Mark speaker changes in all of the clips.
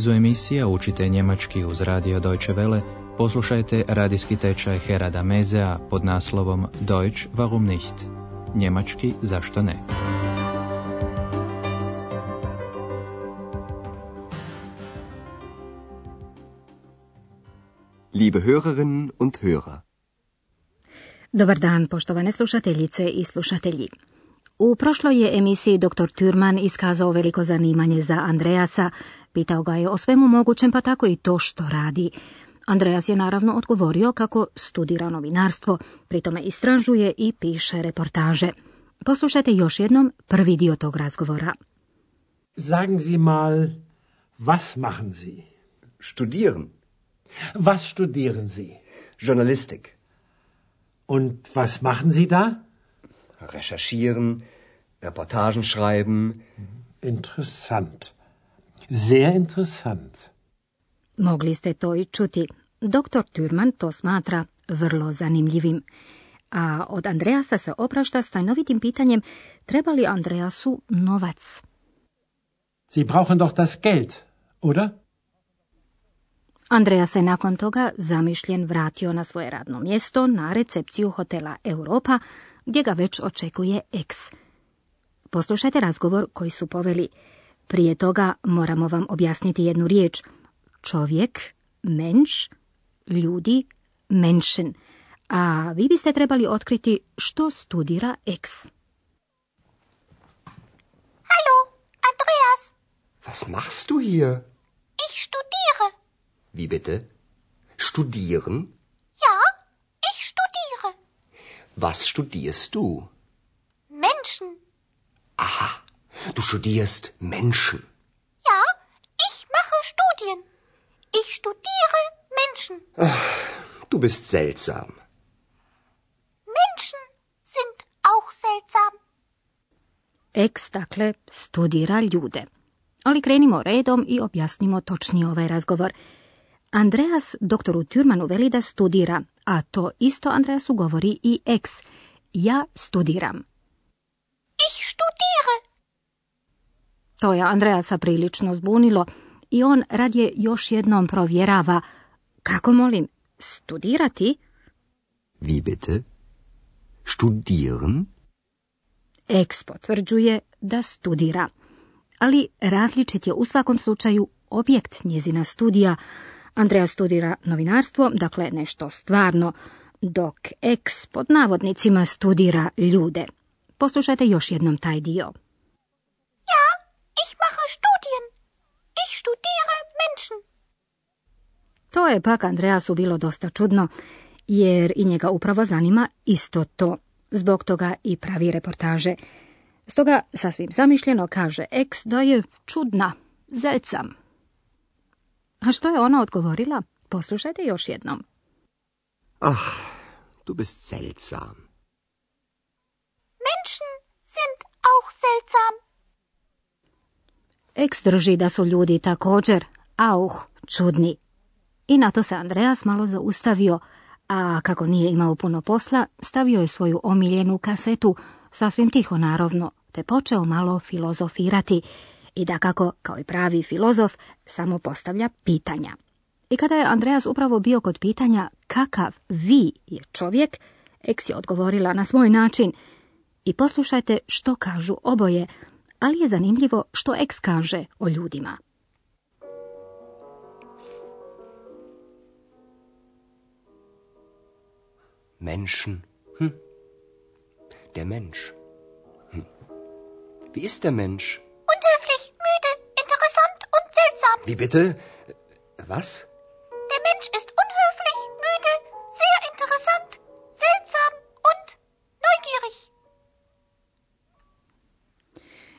Speaker 1: nizu emisija Učite njemački uz radio Deutsche Welle poslušajte radijski tečaj Herada Mezea pod naslovom Deutsch warum nicht? Njemački zašto ne?
Speaker 2: Liebe Hörerinnen und Hörer.
Speaker 3: Dobar dan, poštovane slušateljice i slušatelji. U prošloj je emisiji dr. Turman iskazao veliko zanimanje za Andreasa, pitao ga je o svemu mogućem pa tako i to što radi. Andreas je naravno odgovorio kako studira novinarstvo, pritome istražuje i piše reportaže. Poslušajte još jednom prvi dio tog razgovora.
Speaker 4: Sagen Sie mal, was machen Sie?
Speaker 2: Studieren.
Speaker 4: Was studieren Sie?
Speaker 2: Journalistik.
Speaker 4: Und was machen Sie da?
Speaker 2: Recherchieren, Reportagen schreiben.
Speaker 4: Interessant. Sehr interessant.
Speaker 3: Mogli ste to i čuti. Dr. Turman to smatra vrlo zanimljivim. A od Andreasa se oprašta s tajnovitim pitanjem treba li Andreasu novac.
Speaker 4: Sie brauchen doch das Geld, oder?
Speaker 3: Andreja se nakon toga zamišljen vratio na svoje radno mjesto na recepciju hotela Europa, gdje ga već očekuje ex. Poslušajte razgovor koji su poveli. Prije toga moramo vam objasniti jednu riječ. Čovjek, menš, ljudi, menschen. A vi biste trebali otkriti što studira ex.
Speaker 5: Hallo, Andreas.
Speaker 2: Was machst du hier?
Speaker 5: Ich studiere.
Speaker 2: Wie bitte? Studieren?
Speaker 5: Ja, ich studiere.
Speaker 2: Was studierst du?
Speaker 5: Menschen.
Speaker 2: Aha, du studierst Menschen.
Speaker 5: Ja, ich mache Studien. Ich studiere Menschen.
Speaker 2: Du bist seltsam.
Speaker 5: Menschen sind auch seltsam.
Speaker 3: Ex, dakle, studira ljude. Ali krenimo redom i objasnimo točnije ovaj razgovor. Andreas doktoru Turmanu veli da studira, a to isto Andreasu govori i ex. Ja studiram.
Speaker 5: Ich studiere.
Speaker 3: To je Andreasa prilično zbunilo i on radje još jednom provjerava. Kako molim, studirati?
Speaker 2: Wie bitte? Studieren?
Speaker 3: Ex potvrđuje da studira. Ali različit je u svakom slučaju objekt njezina studija. Andreja studira novinarstvo, dakle nešto stvarno, dok ex pod navodnicima studira ljude. Poslušajte još jednom taj dio.
Speaker 5: Ja, ich mache Studien. Ich studiere Menschen.
Speaker 3: To je pak Andreasu bilo dosta čudno, jer i njega upravo zanima isto to. Zbog toga i pravi reportaže. Stoga sasvim zamišljeno kaže ex da je čudna, zelcam. A što je ona odgovorila? Poslušajte još jednom.
Speaker 2: Ach, du bist seltsam.
Speaker 5: Menschen sind auch seltsam.
Speaker 3: Ex drži da su ljudi također, auh, čudni. I na to se Andreas malo zaustavio, a kako nije imao puno posla, stavio je svoju omiljenu kasetu, sasvim tiho naravno, te počeo malo filozofirati i da kako, kao i pravi filozof, samo postavlja pitanja. I kada je Andreas upravo bio kod pitanja kakav vi je čovjek, Eks je odgovorila na svoj način. I poslušajte što kažu oboje, ali je zanimljivo što Eks kaže o ljudima.
Speaker 2: Menschen. Hm. Der Mensch. Hm. Wie ist der Mensch?
Speaker 5: Unhöflich, müde, interessant und seltsam.
Speaker 2: Wie bitte? Was?
Speaker 5: Der Mensch ist unhöflich, müde, sehr interessant, seltsam und neugierig.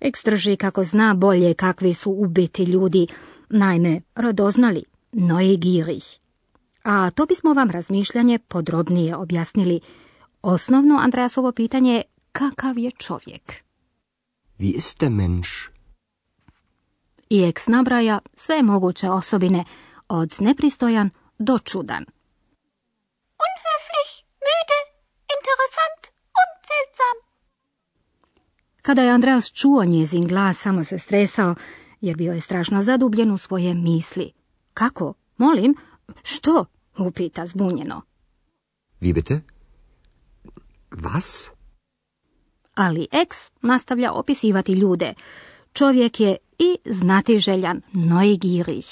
Speaker 3: Eks drži kako zna bolje kakvi su ubiti ljudi, naime, radoznali, neugierig. A to bismo vam razmišljanje podrobnije objasnili. Osnovno Andreasovo pitanje je kakav je čovjek?
Speaker 2: Wie ist der Mensch?
Speaker 3: I eks nabraja sve moguće osobine, od nepristojan do čudan.
Speaker 5: Unhöflich, müde, interessant und seltsam.
Speaker 3: Kada je Andreas čuo njezin glas, samo se stresao, jer bio je strašno zadubljen u svoje misli. Kako? Molim? Što? Upita zbunjeno.
Speaker 2: Wie bitte? Was?
Speaker 3: Ali X nastavlja opisivati ljude. Čovjek je i znatiželjan, neugierig.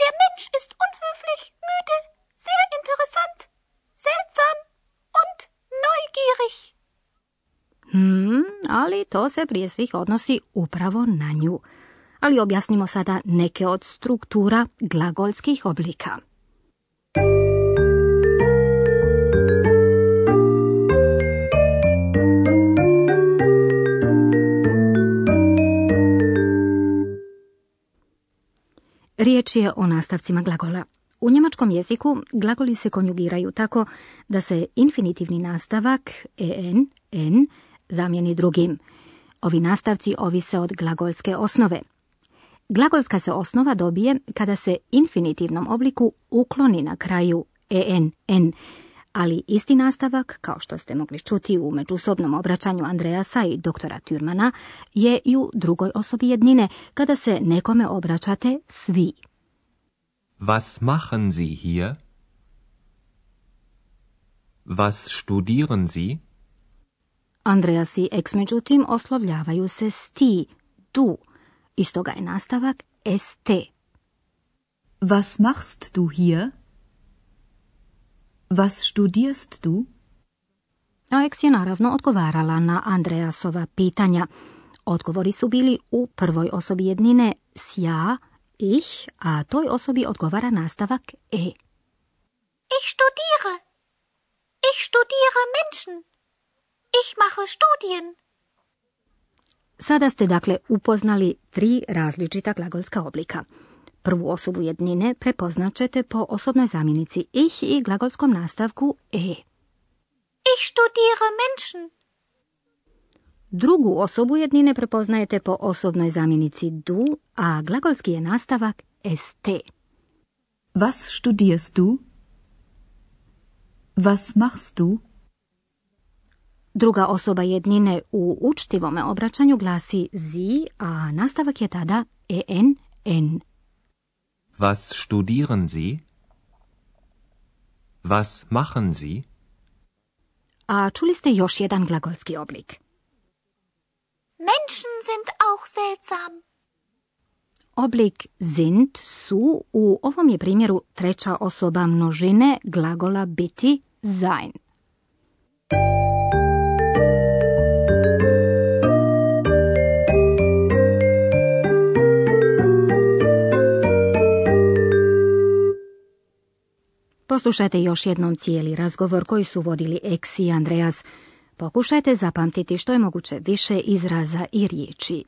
Speaker 5: Der Mensch ist unhöflich, müde, sehr interessant, seltsam und neugierig.
Speaker 3: Hmm, ali to se prije svih odnosi upravo na nju. Ali objasnimo sada neke od struktura glagolskih oblika. Riječ je o nastavcima glagola. U njemačkom jeziku glagoli se konjugiraju tako da se infinitivni nastavak en, en zamijeni drugim. Ovi nastavci ovise od glagolske osnove. Glagolska se osnova dobije kada se infinitivnom obliku ukloni na kraju en, en, ali isti nastavak, kao što ste mogli čuti u međusobnom obraćanju Andreasa i doktora Türmana, je i u drugoj osobi jednine, kada se nekome obraćate svi.
Speaker 6: Was machen Sie hier? Was studieren Sie?
Speaker 3: Andreas i Ex međutim oslovljavaju se sti, du, iz toga je nastavak st.
Speaker 7: Was machst du hier? Was studierst du?
Speaker 3: A Ex je naravno odgovarala na Andreasova pitanja. Odgovori su bili u prvoj osobi jednine s ja, ich, a toj osobi odgovara nastavak e.
Speaker 5: Ich studiere. Ich studiere Menschen. Ich mache Studien.
Speaker 3: Sada ste dakle upoznali tri različita glagolska oblika. Prvu osobu jednine prepoznat ćete po osobnoj zamjenici ich i glagolskom nastavku e.
Speaker 5: Ich studiere Menschen.
Speaker 3: Drugu osobu jednine prepoznajete po osobnoj zamjenici du, a glagolski je nastavak st.
Speaker 7: Was studierst du? Was machst du?
Speaker 3: Druga osoba jednine u učtivome obraćanju glasi zi, a nastavak je tada en, en.
Speaker 6: Was studieren Sie? Was machen Sie?
Speaker 3: A čuli ste još jedan glagolski oblik.
Speaker 5: Menschen sind auch seltsam.
Speaker 3: Oblik sind su u ovom je primjeru treća osoba množine glagola biti sein. Poslušajte još jednom cijeli razgovor koji su vodili Eks i Andreas. Pokušajte zapamtiti što je moguće više izraza i riječi.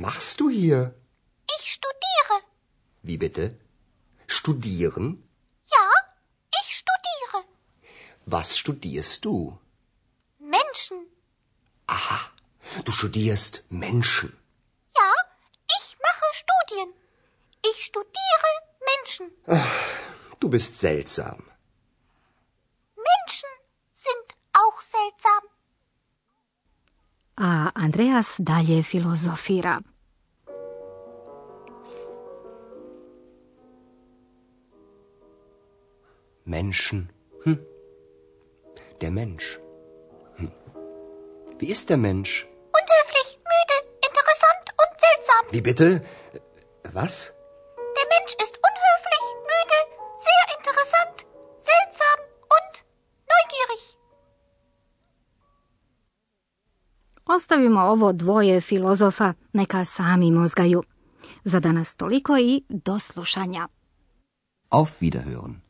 Speaker 2: Machst du hier?
Speaker 5: Ich studiere.
Speaker 2: Wie bitte? Studieren?
Speaker 5: Ja, ich studiere.
Speaker 2: Was studierst du?
Speaker 5: Menschen.
Speaker 2: Aha, du studierst Menschen.
Speaker 5: Ja, ich mache Studien. Ich studiere Menschen.
Speaker 2: Du bist seltsam.
Speaker 5: Menschen sind auch seltsam.
Speaker 3: A Andreas dalje filozofira.
Speaker 2: Menschen. Hm. Der Mensch. Hm. Wie ist der Mensch?
Speaker 5: Unhöflich, müde, interessant und seltsam.
Speaker 2: Wie bitte? Was?
Speaker 5: Der Mensch ist unhöflich, müde, sehr interessant, seltsam und neugierig.
Speaker 3: Ostavimo ovo dvoje filozofa, neka sami mozgaju. Za danas toliko i do slušanja.
Speaker 2: Auf Wiederhören.